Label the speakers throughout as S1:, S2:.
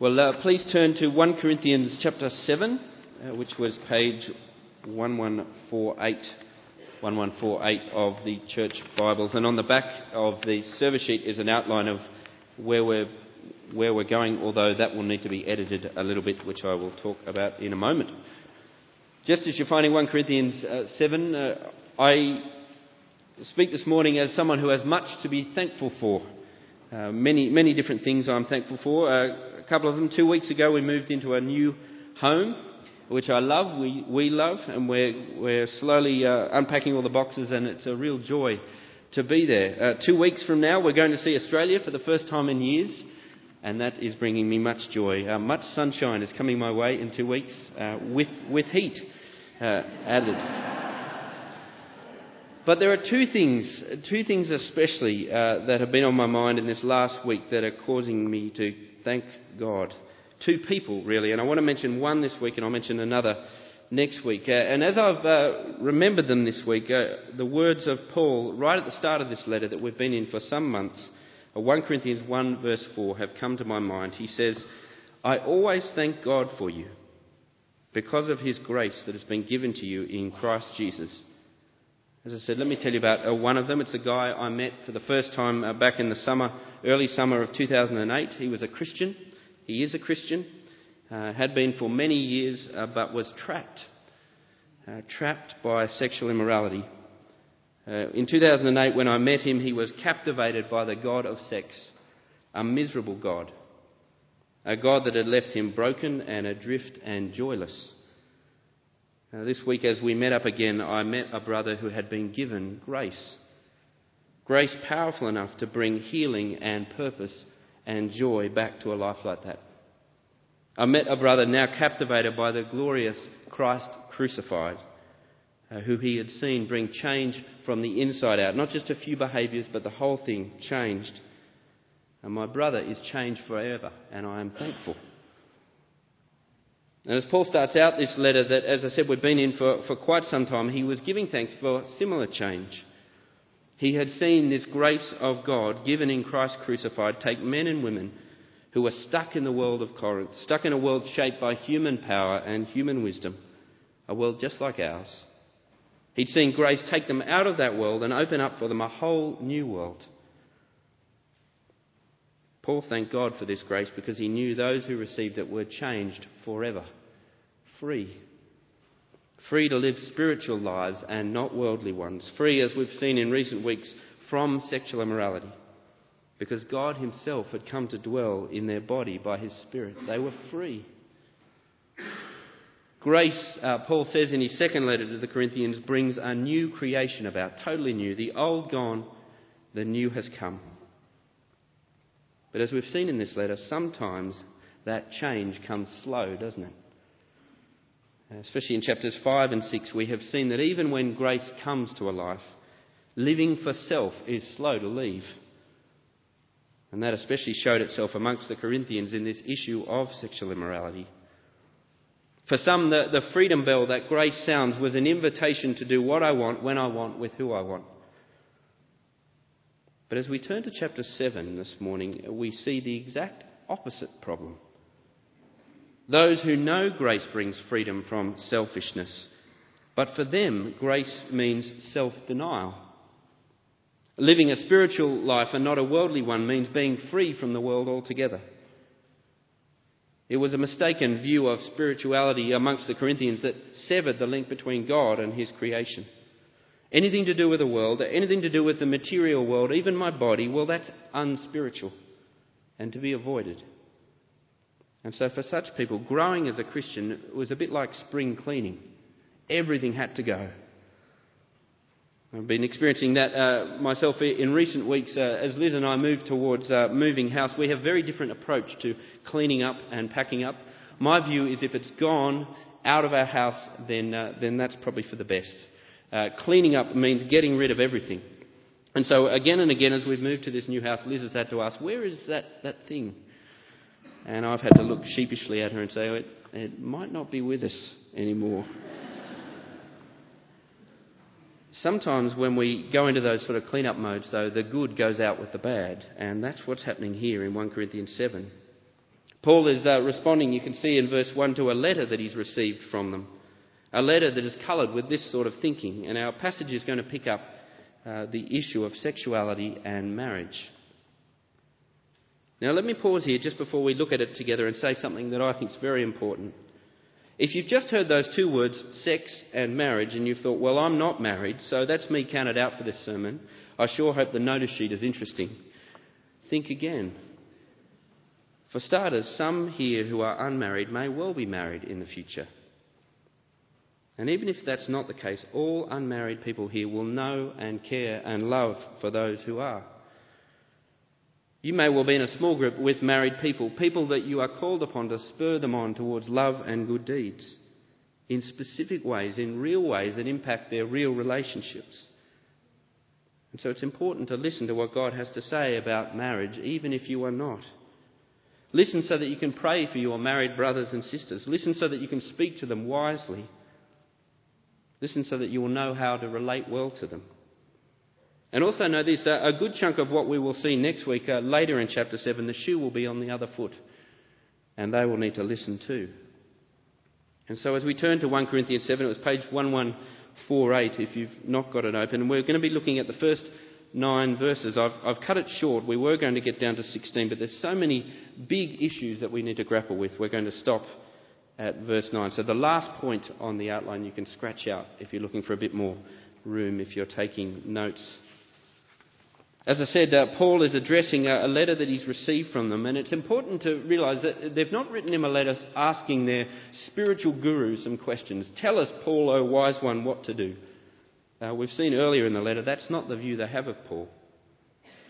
S1: Well, uh, please turn to 1 Corinthians chapter 7, uh, which was page 1148, 1148 of the church Bibles. And on the back of the service sheet is an outline of where we're, where we're going, although that will need to be edited a little bit, which I will talk about in a moment. Just as you're finding 1 Corinthians uh, 7, uh, I speak this morning as someone who has much to be thankful for. Uh, many, many different things I'm thankful for. Uh, a couple of them. Two weeks ago, we moved into a new home, which I love. We, we love, and we're, we're slowly uh, unpacking all the boxes, and it's a real joy to be there. Uh, two weeks from now, we're going to see Australia for the first time in years, and that is bringing me much joy. Uh, much sunshine is coming my way in two weeks with, with heat added. But there are two things, two things especially, uh, that have been on my mind in this last week that are causing me to thank God. Two people, really, and I want to mention one this week and I'll mention another next week. Uh, and as I've uh, remembered them this week, uh, the words of Paul right at the start of this letter that we've been in for some months, uh, 1 Corinthians 1 verse 4, have come to my mind. He says, I always thank God for you because of his grace that has been given to you in Christ Jesus. As I said, let me tell you about uh, one of them. It's a guy I met for the first time uh, back in the summer, early summer of 2008. He was a Christian. He is a Christian. Uh, had been for many years, uh, but was trapped. Uh, trapped by sexual immorality. Uh, in 2008, when I met him, he was captivated by the God of sex, a miserable God. A God that had left him broken and adrift and joyless. Uh, this week, as we met up again, I met a brother who had been given grace. Grace powerful enough to bring healing and purpose and joy back to a life like that. I met a brother now captivated by the glorious Christ crucified, uh, who he had seen bring change from the inside out. Not just a few behaviours, but the whole thing changed. And my brother is changed forever, and I am thankful. And as Paul starts out this letter, that as I said, we've been in for, for quite some time, he was giving thanks for similar change. He had seen this grace of God given in Christ crucified take men and women who were stuck in the world of Corinth, stuck in a world shaped by human power and human wisdom, a world just like ours. He'd seen grace take them out of that world and open up for them a whole new world. Paul thanked God for this grace because he knew those who received it were changed forever free. Free to live spiritual lives and not worldly ones. Free, as we've seen in recent weeks, from sexual immorality. Because God Himself had come to dwell in their body by His Spirit. They were free. Grace, uh, Paul says in his second letter to the Corinthians, brings a new creation about, totally new. The old gone, the new has come. But as we've seen in this letter, sometimes that change comes slow, doesn't it? Uh, especially in chapters 5 and 6, we have seen that even when grace comes to a life, living for self is slow to leave. And that especially showed itself amongst the Corinthians in this issue of sexual immorality. For some, the, the freedom bell that grace sounds was an invitation to do what I want, when I want, with who I want. But as we turn to chapter 7 this morning, we see the exact opposite problem. Those who know grace brings freedom from selfishness, but for them, grace means self denial. Living a spiritual life and not a worldly one means being free from the world altogether. It was a mistaken view of spirituality amongst the Corinthians that severed the link between God and His creation. Anything to do with the world, anything to do with the material world, even my body, well, that's unspiritual and to be avoided. And so, for such people, growing as a Christian was a bit like spring cleaning. Everything had to go. I've been experiencing that uh, myself in recent weeks. Uh, as Liz and I move towards uh, moving house, we have very different approach to cleaning up and packing up. My view is if it's gone out of our house, then, uh, then that's probably for the best. Uh, cleaning up means getting rid of everything. And so, again and again, as we've moved to this new house, Liz has had to ask, Where is that, that thing? And I've had to look sheepishly at her and say, oh, it, it might not be with us anymore. Sometimes when we go into those sort of clean-up modes, though, the good goes out with the bad, and that's what's happening here in 1 Corinthians 7. Paul is uh, responding, you can see in verse 1, to a letter that he's received from them. A letter that is coloured with this sort of thinking. And our passage is going to pick up uh, the issue of sexuality and marriage. Now, let me pause here just before we look at it together and say something that I think is very important. If you've just heard those two words, sex and marriage, and you've thought, well, I'm not married, so that's me counted out for this sermon, I sure hope the notice sheet is interesting. Think again. For starters, some here who are unmarried may well be married in the future. And even if that's not the case, all unmarried people here will know and care and love for those who are. You may well be in a small group with married people, people that you are called upon to spur them on towards love and good deeds in specific ways, in real ways that impact their real relationships. And so it's important to listen to what God has to say about marriage, even if you are not. Listen so that you can pray for your married brothers and sisters. Listen so that you can speak to them wisely. Listen so that you will know how to relate well to them. And also know this uh, a good chunk of what we will see next week, uh, later in chapter 7, the shoe will be on the other foot. And they will need to listen too. And so as we turn to 1 Corinthians 7, it was page 1148 if you've not got it open. And we're going to be looking at the first nine verses. I've, I've cut it short. We were going to get down to 16, but there's so many big issues that we need to grapple with. We're going to stop at verse 9. So the last point on the outline you can scratch out if you're looking for a bit more room, if you're taking notes. As I said, uh, Paul is addressing a, a, letter that he's received from them, and it's important to realise that they've not written him a letter asking their spiritual guru some questions. Tell us, Paul, O wise one, what to do. Uh, we've seen earlier in the letter that's not the view they have of Paul.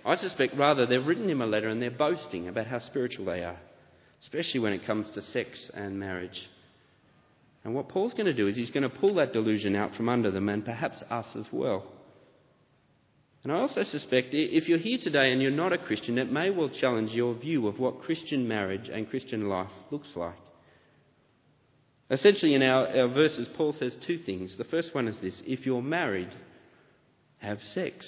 S1: I suspect rather they've written him a letter and they're boasting about how spiritual they are, especially when it comes to sex and marriage. And what Paul's going to do is he's going to pull that delusion out from under them and perhaps us as well. And I also suspect if you're here today and you're not a Christian, it may well challenge your view of what Christian marriage and Christian life looks like. Essentially, in our, our verses, Paul says two things. The first one is this if you're married, have sex.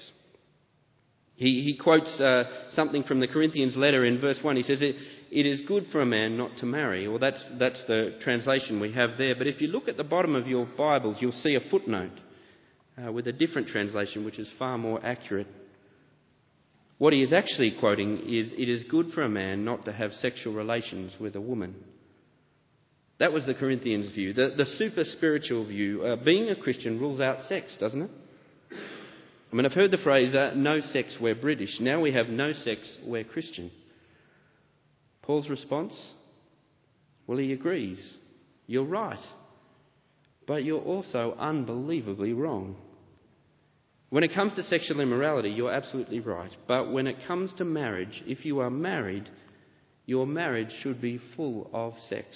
S1: He, he quotes uh, something from the Corinthians letter in verse 1. He says, it, it is good for a man not to marry. Well, that's, that's the translation we have there. But if you look at the bottom of your Bibles, you'll see a footnote uh, with a different translation, which is far more accurate. What he is actually quoting is, It is good for a man not to have sexual relations with a woman. That was the Corinthians' view. The, the super spiritual view. Uh, being a Christian rules out sex, doesn't it? I mean, I've heard the phrase, uh, no sex, we're British. Now we have no sex, we're Christian. Paul's response? Well, he agrees. You're right. But you're also unbelievably wrong. When it comes to sexual immorality, you're absolutely right. But when it comes to marriage, if you are married, your marriage should be full of sex.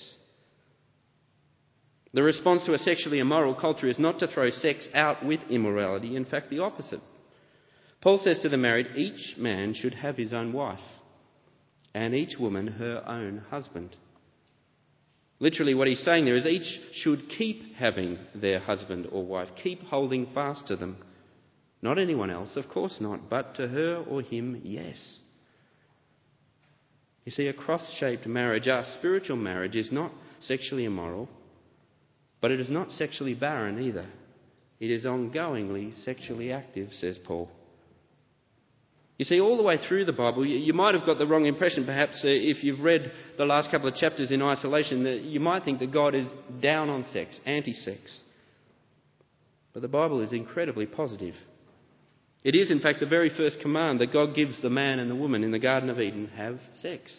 S1: The response to a sexually immoral culture is not to throw sex out with immorality, in fact, the opposite. Paul says to the married, each man should have his own wife, and each woman her own husband. Literally, what he's saying there is each should keep having their husband or wife, keep holding fast to them. Not anyone else, of course not, but to her or him, yes. You see, a cross shaped marriage, our spiritual marriage, is not sexually immoral. But it is not sexually barren either. It is ongoingly sexually active, says Paul. You see, all the way through the Bible, you, might have got the wrong impression, perhaps, uh, if you've read the last couple of chapters in isolation, that you might think that God is down on sex, anti sex. But the Bible is incredibly positive. It is, in fact, the very first command that God gives the man and the woman in the Garden of Eden have sex.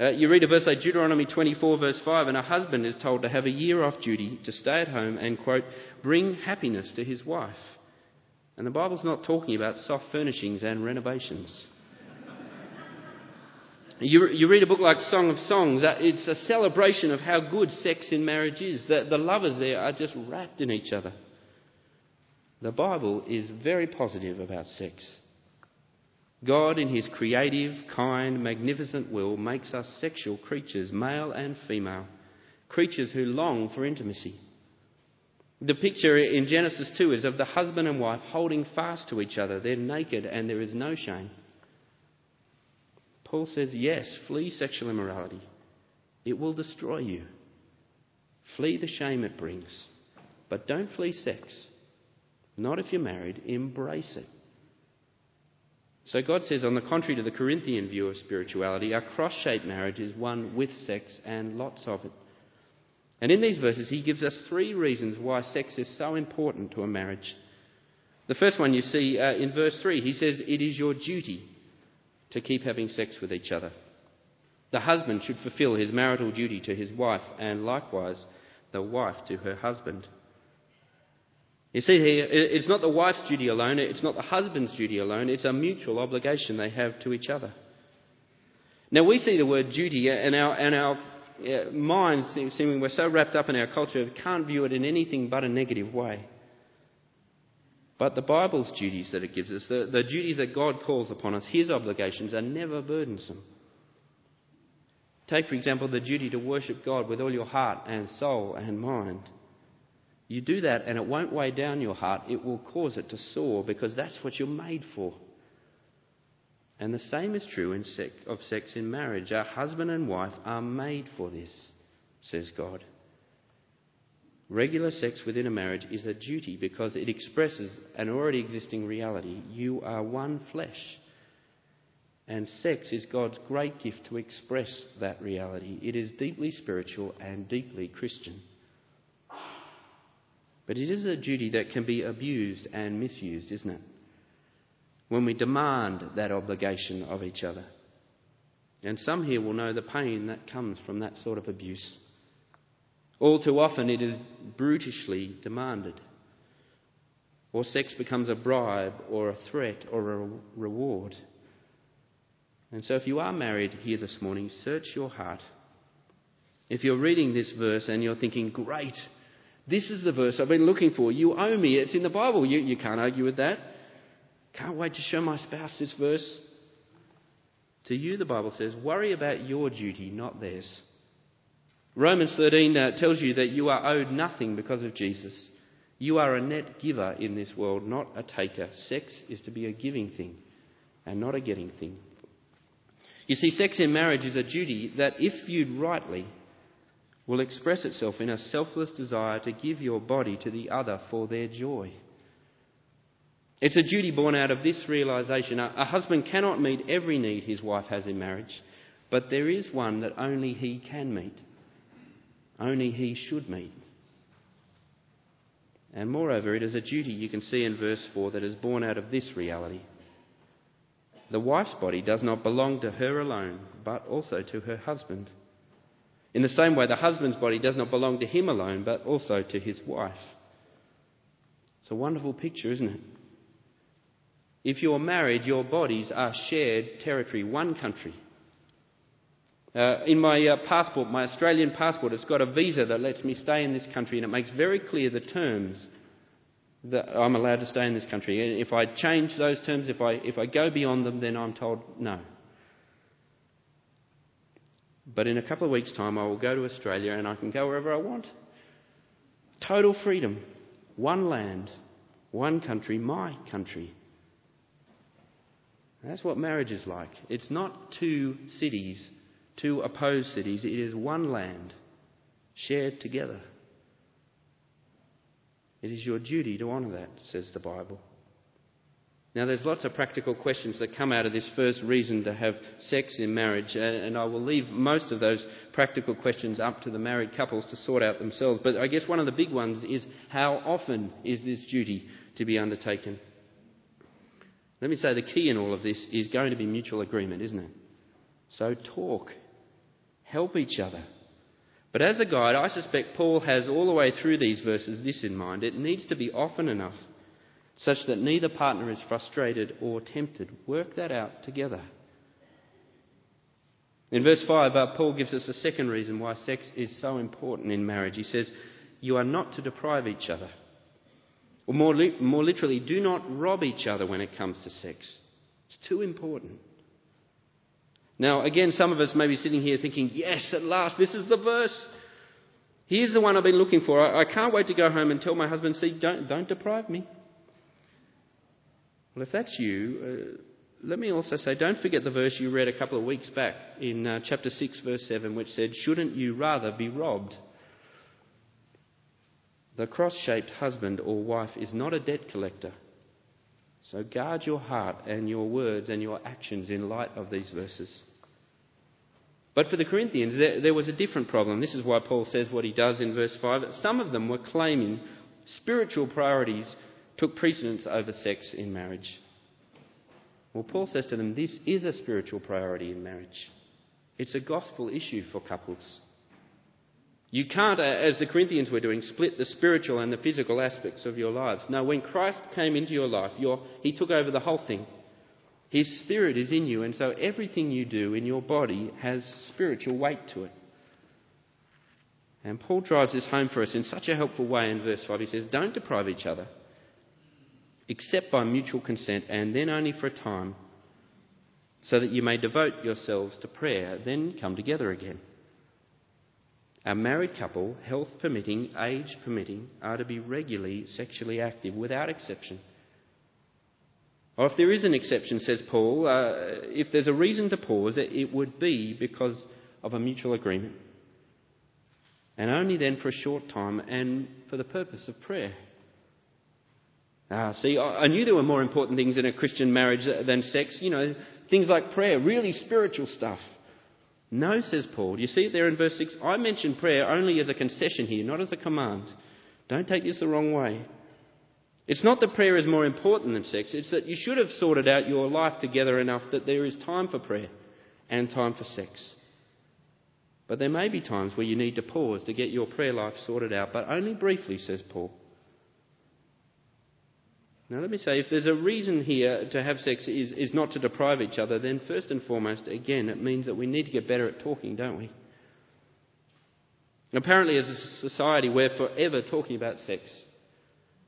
S1: Uh, you read a verse like Deuteronomy 24, verse 5, and a husband is told to have a year off duty to stay at home and, quote, bring happiness to his wife. And the Bible's not talking about soft furnishings and renovations. You, you, read a book like Song of Songs, uh, it's a celebration of how good sex in marriage is. The, the lovers there are just wrapped in each other. The Bible is very positive about sex. God, in his creative, kind, magnificent will, makes us sexual creatures, male and female, creatures who long for intimacy. The picture in Genesis 2 is of the husband and wife holding fast to each other. They're naked and there is no shame. Paul says, yes, flee sexual immorality. It will destroy you. Flee the shame it brings. But don't flee sex. Not if you're married. Embrace it. So God says, on the contrary to the Corinthian view of spirituality, our cross shaped marriage is one with sex and lots of it. And in these verses, he gives us three reasons why sex is so important to a marriage. The first one you see uh, in verse 3, he says, It is your duty to keep having sex with each other. The husband should fulfill his marital duty to his wife, and likewise the wife to her husband. You see here, it's not the wife's duty alone, it's not the husband's duty alone, it's a mutual obligation they have to each other. Now we see the word duty uh, and our, and our uh, minds, seeming we're so wrapped up in our culture, can't view it in anything but a negative way. But the Bible's duties that it gives us, the, the duties that God calls upon us, His obligations, are never burdensome. Take, for example, the duty to worship God with all your heart and soul and mind. You do that and it won't weigh down your heart, it will cause it to soar because that's what you're made for. And the same is true in sec- of sex in marriage. Our husband and wife are made for this, says God. Regular sex within a marriage is a duty because it expresses an already existing reality. You are one flesh. And sex is God's great gift to express that reality. It is deeply spiritual and deeply Christian. But it is a duty that can be abused and misused, isn't it? When we demand that obligation of each other. And some here will know the pain that comes from that sort of abuse. All too often it is brutishly demanded. Or sex becomes a bribe or a threat or a reward. And so if you are married here this morning, search your heart. If you're reading this verse and you're thinking, great, this is the verse I've been looking for. You owe me. It's in the Bible. You, you can't argue with that. Can't wait to show my spouse this verse. To you, the Bible says, worry about your duty, not theirs. Romans 13 uh, tells you that you are owed nothing because of Jesus. You are a net giver in this world, not a taker. Sex is to be a giving thing and not a getting thing. You see, sex in marriage is a duty that, if viewed rightly, will express itself in a selfless desire to give your body to the other for their joy. It's a duty born out of this realization. A husband cannot meet every need his wife has in marriage, but there is one that only he can meet, only he should meet. And moreover, it is a duty you can see in verse 4 that is born out of this reality. The wife's body does not belong to her alone, but also to her husband. In the same way, the husband's body does not belong to him alone, but also to his wife. It's a wonderful picture, isn't it? If you're married, your bodies are shared territory, one country. Uh, in my uh, passport, my Australian passport, it's got a visa that lets me stay in this country, and it makes very clear the terms that I'm allowed to stay in this country. And if I change those terms, if I, if I go beyond them, then I'm told no. But in a couple of weeks' time, I will go to Australia and I can go wherever I want. Total freedom. One land, one country, my country. That's what marriage is like. It's not two cities, two opposed cities. It is one land shared together. It is your duty to honour that, says the Bible. Now, there's lots of practical questions that come out of this first reason to have sex in marriage, uh, and I will leave most of those practical questions up to the married couples to sort out themselves. But I guess one of the big ones is how often is this duty to be undertaken? Let me say the key in all of this is going to be mutual agreement, isn't it? So talk, help each other. But as a guide, I suspect Paul has all the way through these verses this in mind. It needs to be often enough such that neither partner is frustrated or tempted. Work that out together. In verse 5, uh, Paul gives us a second reason why sex is so important in marriage. He says, You are not to deprive each other. Or more, li- more literally, do not rob each other when it comes to sex. It's too important. Now, again, some of us may be sitting here thinking, Yes, at last, this is the verse. Here's the one I've been looking for. I, I can't wait to go home and tell my husband, See, don't, don't deprive me. Well, if that's you, uh, let me also say, don't forget the verse you read a couple of weeks back in uh, chapter 6, verse 7, which said, Shouldn't you rather be robbed? The cross shaped husband or wife is not a debt collector. So guard your heart and your words and your actions in light of these verses. But for the Corinthians, there, there, was a different problem. This is why Paul says what he does in verse 5. Some of them were claiming spiritual priorities took precedence over sex in marriage. Well, Paul says to them, this is a spiritual priority in marriage. It's a gospel issue for couples. You can't, uh, as the Corinthians were doing, split the spiritual and the physical aspects of your lives. No, when Christ came into your life, he took over the whole thing. His Spirit is in you, and so everything you do in your body has spiritual weight to it. And Paul drives this home for us in such a helpful way in verse 5. He says, Don't deprive each other, except by mutual consent, and then only for a time, so that you may devote yourselves to prayer, then come together again. A married couple, health permitting, age permitting, are to be regularly sexually active without exception. Or if there is an exception, says Paul, uh, if there's a reason to pause, it would be because of a mutual agreement. And only then for a short time and for the purpose of prayer. Ah, see, I knew there were more important things in a Christian marriage than sex. You know, things like prayer, really spiritual stuff. No, says Paul. Do you see it there in verse 6? I mention prayer only as a concession here, not as a command. Don't take this the wrong way. It's not that prayer is more important than sex, it's that you should have sorted out your life together enough that there is time for prayer and time for sex. But there may be times where you need to pause to get your prayer life sorted out, but only briefly, says Paul. Now, let me say, if there's a reason here to have sex is, is not to deprive each other, then first and foremost, again, it means that we need to get better at talking, don't we? Apparently, as a society, we're forever talking about sex.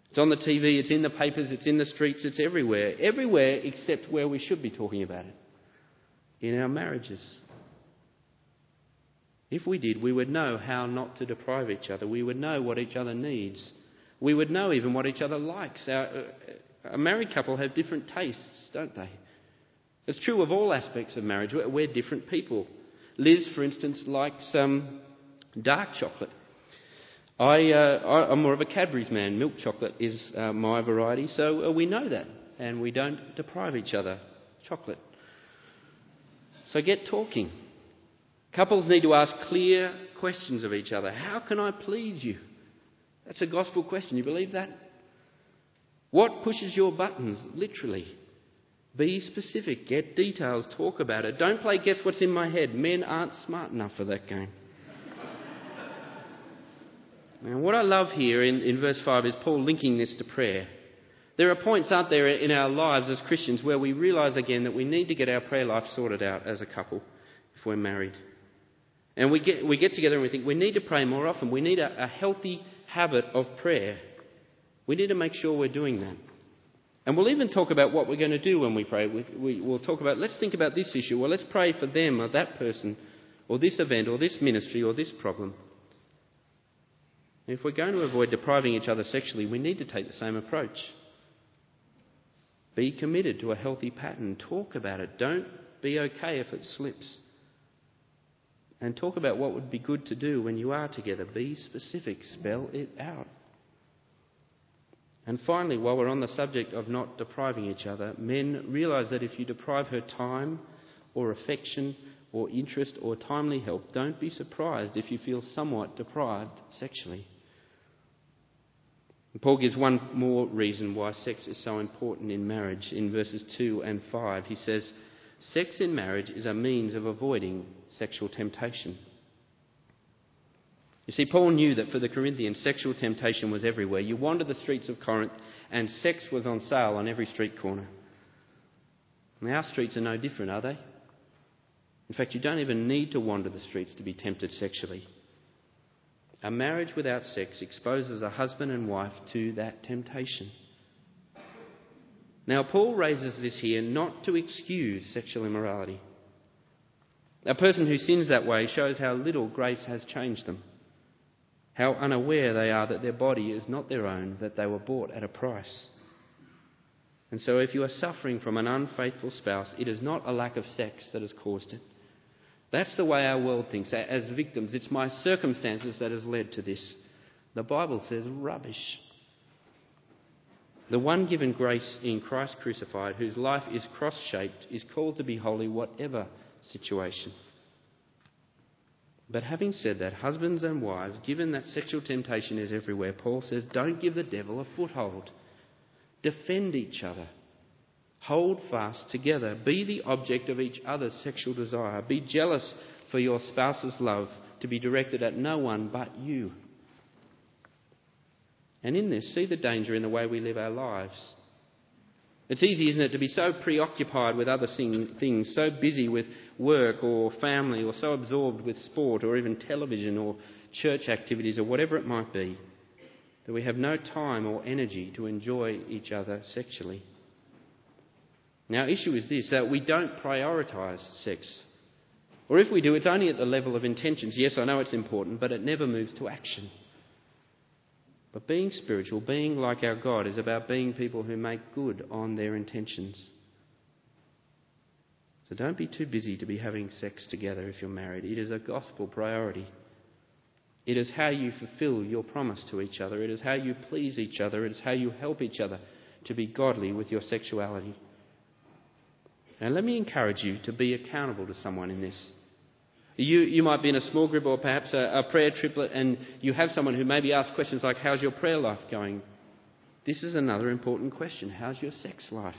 S1: It's on the TV, it's in the papers, it's in the streets, it's everywhere. Everywhere except where we should be talking about it in our marriages. If we did, we would know how not to deprive each other. We would know what each other needs we would know even what each other likes. Our, uh, a married couple have different tastes, don't they? It's true of all aspects of marriage. We're, different people. Liz, for instance, likes um, dark chocolate. I, uh, I'm more of a Cadbury's man. Milk chocolate is uh, my variety, so uh, we know that, and we don't deprive each other chocolate. So get talking. Couples need to ask clear questions of each other. How can I please you? That's a gospel question. You believe that? What pushes your buttons, literally? Be specific, get details, talk about it. Don't play guess what's in my head. Men aren't smart enough for that game. now, what I love here in, in verse 5 is Paul linking this to prayer. There are points, aren't there, in our lives as Christians where we realise again that we need to get our prayer life sorted out as a couple if we're married. And we get, we get together and we think we need to pray more often. We need a, a healthy habit of prayer. We need to make sure we're doing that. And we'll even talk about what we're going to do when we pray. We, we, we'll talk about, let's think about this issue. Well, let's pray for them or that person or this event or this ministry or this problem. if we're going to avoid depriving each other sexually, we need to take the same approach. Be committed to a healthy pattern. Talk about it. Don't be okay if it slips and talk about what would be good to do when you are together. Be specific, spell it out. And finally, while we're on the subject of not depriving each other, men realise that if you deprive her time or affection or interest or timely help, don't be surprised if you feel somewhat deprived sexually. Paul gives one more reason why sex is so important in marriage in verses 2 and 5. He says, Sex in marriage is a means of avoiding sexual temptation. You see, Paul knew that for the Corinthians, sexual temptation was everywhere. You wandered the streets of Corinth, and sex was on sale on every street corner. And our streets are no different, are they? In fact, you don't even need to wander the streets to be tempted sexually. A marriage without sex exposes a husband and wife to that temptation. Now, Paul raises this here not to excuse sexual immorality. A person who sins that way shows how little grace has changed them, how unaware they are that their body is not their own, that they were bought at a price. And so, if you are suffering from an unfaithful spouse, it is not a lack of sex that has caused it. That's the way our world thinks. As victims, it's my circumstances that has led to this. The Bible says rubbish. The one given grace in Christ crucified, whose life is cross shaped, is called to be holy whatever situation. But having said that, husbands and wives, given that sexual temptation is everywhere, Paul says, don't give the devil a foothold. Defend each other. Hold fast together. Be the object of each other's sexual desire. Be jealous for your spouse's love to be directed at no one but you. And in this, see the danger in the way we live our lives. It's easy, isn't it, to be so preoccupied with other things, so busy with work or family, or so absorbed with sport or even television or church activities or whatever it might be, that we have no time or energy to enjoy each other sexually. Now, issue is this that we don't prioritise sex. Or if we do, it's only at the level of intentions. Yes, I know it's important, but it never moves to action. But being spiritual, being like our God, is about being people who make good on their intentions. So don't be too busy to be having sex together if you're married. It is a gospel priority. It is how you fulfill your promise to each other. It is how you please each other. It is how you help each other to be godly with your sexuality. And let me encourage you to be accountable to someone in this. You, you might be in a small group or perhaps a, a prayer triplet and you have someone who maybe asks questions like, How's your prayer life going? This is another important question. How's your sex life?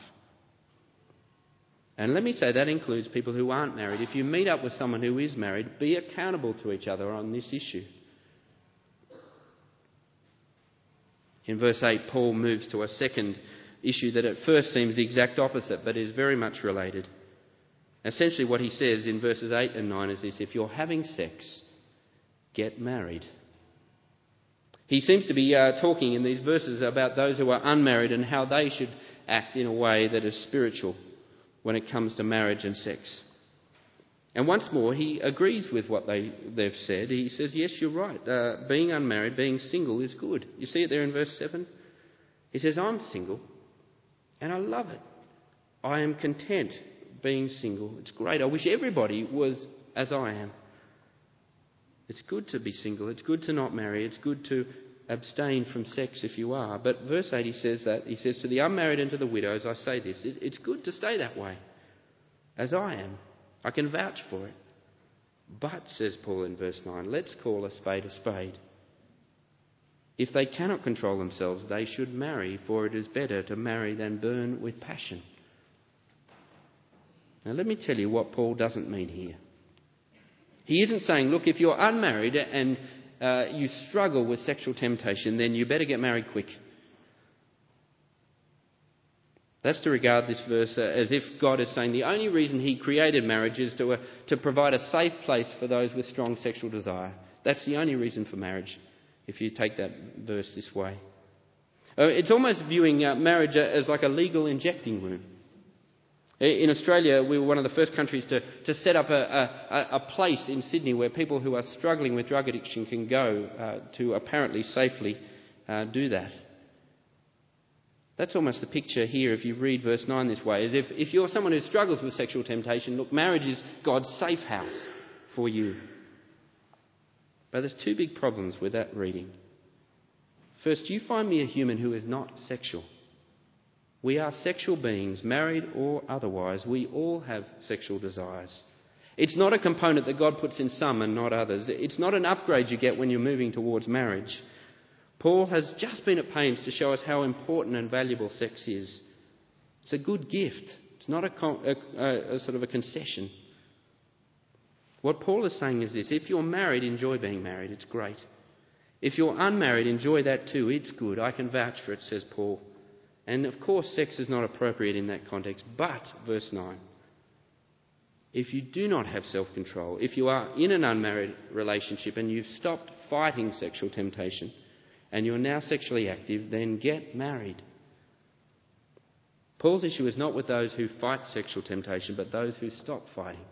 S1: And let me say that includes people who aren't married. If you meet up with someone who is married, be accountable to each other on this issue. In verse 8, Paul moves to a second issue that at first seems the exact opposite but is very much related. Essentially, what he says in verses 8 and 9 is this if you're having sex, get married. He seems to be uh, talking in these verses about those who are unmarried and how they should act in a way that is spiritual when it comes to marriage and sex. And once more, he agrees with what they, they've said. He says, Yes, you're right. Uh, being unmarried, being single is good. You see it there in verse 7? He says, I'm single and I love it. I am content being single. It's great. I wish everybody was as I am. It's good to be single. It's good to not marry. It's good to abstain from sex if you are. But verse 8 he says that. He says, To the unmarried and to the widows, I say this it's good to stay that way, as I am. I can vouch for it. But, says Paul in verse 9, let's call a spade a spade. If they cannot control themselves, they should marry, for it is better to marry than burn with passion. Now, let me tell you what Paul doesn't mean here. He isn't saying, look, if you're unmarried and uh, you struggle with sexual temptation, then you better get married quick. That's to regard this verse as if God is saying the only reason He created marriage is to, uh, to provide a safe place for those with strong sexual desire. That's the only reason for marriage, if you take that verse this way. Uh, it's almost viewing uh, marriage as like a legal injecting room. In Australia, we were one of the first countries to, to set up a, a, a place in Sydney where people who are struggling with drug addiction can go uh, to apparently safely uh, do that. That's almost the picture here if you read verse 9 this way, Is if, if you're someone who struggles with sexual temptation, look, marriage is God's safe house for you. But there's two big problems with that reading. First, you find me a human who is not sexual. We are sexual beings, married or otherwise. We all have sexual desires. It's not a component that God puts in some and not others. It's not an upgrade you get when you're moving towards marriage. Paul has just been at pains to show us how important and valuable sex is. It's a good gift. It's not a, a, a, sort of a concession. What Paul is saying is this if you're married, enjoy being married. It's great. If you're unmarried, enjoy that too. It's good. I can vouch for it, says Paul. And of course, sex is not appropriate in that context. But, verse 9, if you do not have self control, if you are in an unmarried relationship and you've stopped fighting sexual temptation and you're now sexually active, then get married. Paul's issue is not with those who fight sexual temptation, but those who stop fighting.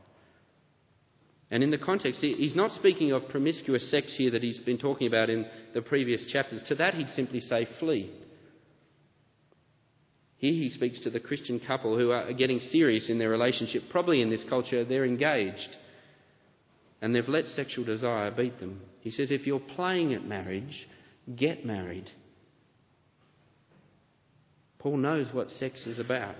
S1: And in the context, he's not speaking of promiscuous sex here that he's been talking about in the previous chapters. To that, he'd simply say flee. Here he speaks to the Christian couple who are getting serious in their relationship. Probably in this culture, they're engaged. And they've let sexual desire beat them. He says, if you're playing at marriage, get married. Paul knows what sex is about.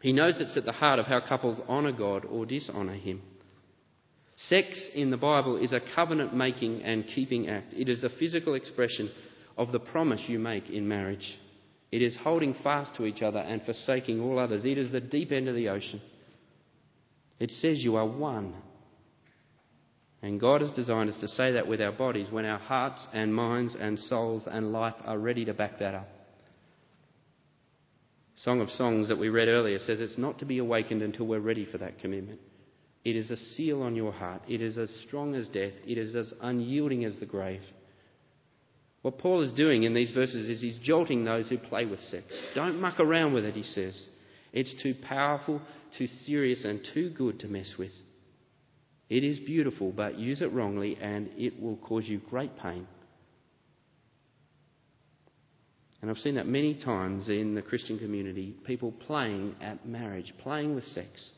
S1: He knows it's at the heart of how couples honour God or dishonour Him. Sex in the Bible is a covenant making and keeping act. It is a physical expression of the promise you make in marriage. It is holding fast to each other and forsaking all others. It is the deep end of the ocean. It says you are one. And God has designed us to say that with our bodies when our hearts and minds and souls and life are ready to back that up. Song of Songs that we read earlier says it's not to be awakened until we're ready for that commitment. It is a seal on your heart. It is as strong as death. It is as unyielding as the grave. What Paul is doing in these verses is he's jolting those who play with sex. Don't muck around with it, he says. It's too powerful, too serious, and too good to mess with. It is beautiful, but use it wrongly and it will cause you great pain. And I've seen that many times in the Christian community people playing at marriage, playing with sex.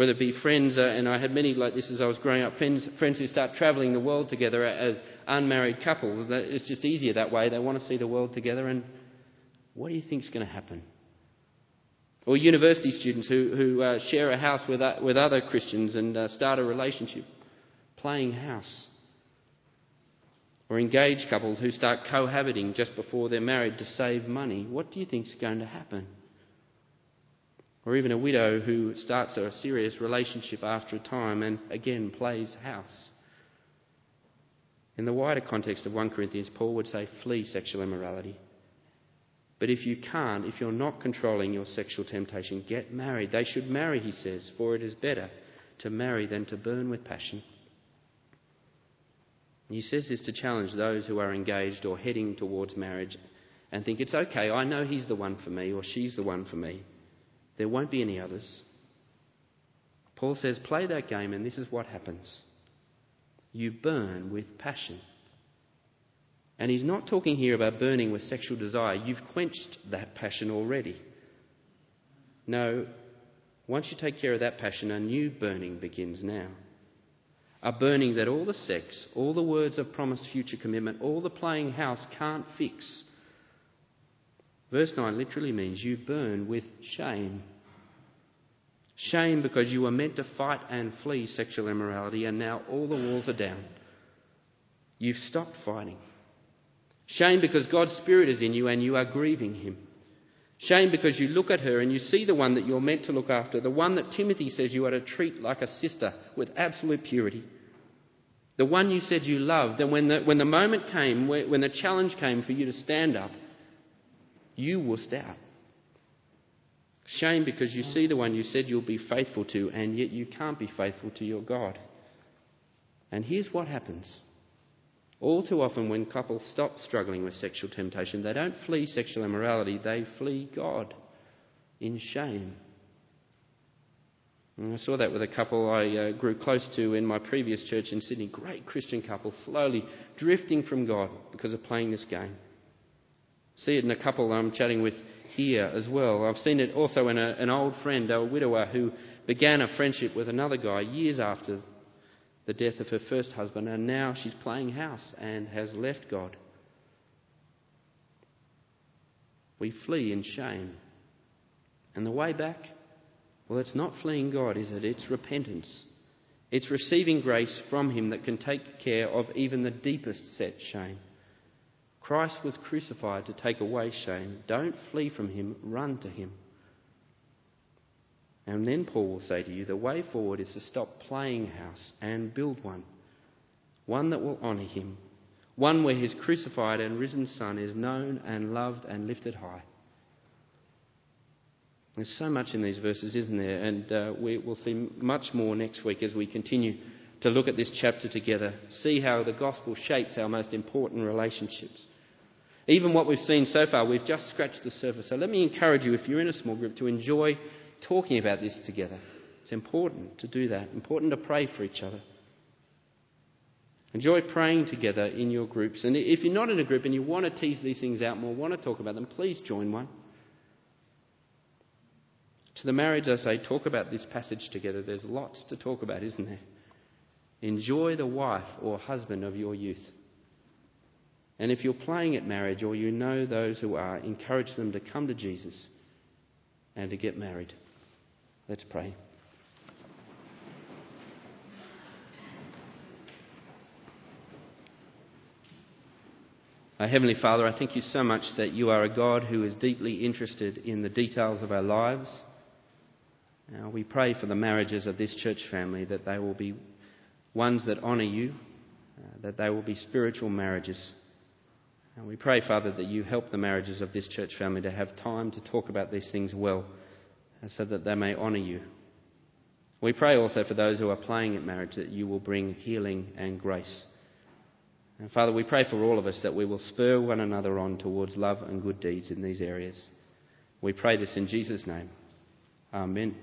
S1: Whether it be friends, uh, and I had many like this as I was growing up, friends, friends who start travelling the world together as unmarried couples. It's just easier that way. They want to see the world together, and what do you think is going to happen? Or university students who, who uh, share a house with, uh, with other Christians and uh, start a relationship, playing house or engaged couples who start cohabiting just before they're married to save money. What do you think is going to happen? Or even a widow who starts a serious relationship after a time and again plays house. In the wider context of 1 Corinthians, Paul would say, flee sexual immorality. But if you can't, if you're not controlling your sexual temptation, get married. They should marry, he says, for it is better to marry than to burn with passion. He says this to challenge those who are engaged or heading towards marriage and think it's okay, I know he's the one for me or she's the one for me. There won't be any others. Paul says, play that game, and this is what happens. You burn with passion. And he's not talking here about burning with sexual desire. You've quenched that passion already. No, once you take care of that passion, a new burning begins now a burning that all the sex, all the words of promised future commitment, all the playing house can't fix. Verse 9 literally means you burn with shame. Shame because you were meant to fight and flee sexual immorality, and now all the walls are down. You've stopped fighting. Shame because God's Spirit is in you and you are grieving Him. Shame because you look at her and you see the one that you're meant to look after, the one that Timothy says you are to treat like a sister with absolute purity. The one you said you loved, and when the, when the moment came, when the challenge came for you to stand up, you wussed out. Shame because you see the one you said you'll be faithful to, and yet you can't be faithful to your God. And here's what happens all too often, when couples stop struggling with sexual temptation, they don't flee sexual immorality, they flee God in shame. And I saw that with a couple I uh, grew close to in my previous church in Sydney. Great Christian couple, slowly drifting from God because of playing this game. See it in a couple I'm chatting with here as well. I've seen it also in a, an old friend, a widower, who began a friendship with another guy years after the death of her first husband, and now she's playing house and has left God. We flee in shame. And the way back? Well, it's not fleeing God, is it? It's repentance. It's receiving grace from Him that can take care of even the deepest set shame. Christ was crucified to take away shame. Don't flee from Him, run to Him. And then Paul will say to you the way forward is to stop playing house and build one. One that will honour him. One where his crucified and risen Son is known and loved and lifted high. There's so much in these verses, isn't there? And uh, we will see much more next week as we continue to look at this chapter together, see how the gospel shapes our most important relationships. Even what we've seen so far, we've just scratched the surface. So let me encourage you, if you're in a small group, to enjoy talking about this together. It's important to do that, important to pray for each other. Enjoy praying together in your groups. And if you're not in a group and you want to tease these things out more, want to talk about them, please join one. To the marriage, I say, talk about this passage together. There's lots to talk about, isn't there? Enjoy the wife or husband of your youth. And if you're playing at marriage or you know those who are, encourage them to come to Jesus and to get married. Let's pray. Our Heavenly Father, I thank you so much that you are a God who is deeply interested in the details of our lives. Now, we pray for the marriages of this church family that they will be ones that honour you, uh, that they will be spiritual marriages. And we pray, Father, that you help the marriages of this church family to have time to talk about these things well so that they may honour you. We pray also for those who are playing at marriage that you will bring healing and grace. And Father, we pray for all of us that we will spur one another on towards love and good deeds in these areas. We pray this in Jesus' name. Amen.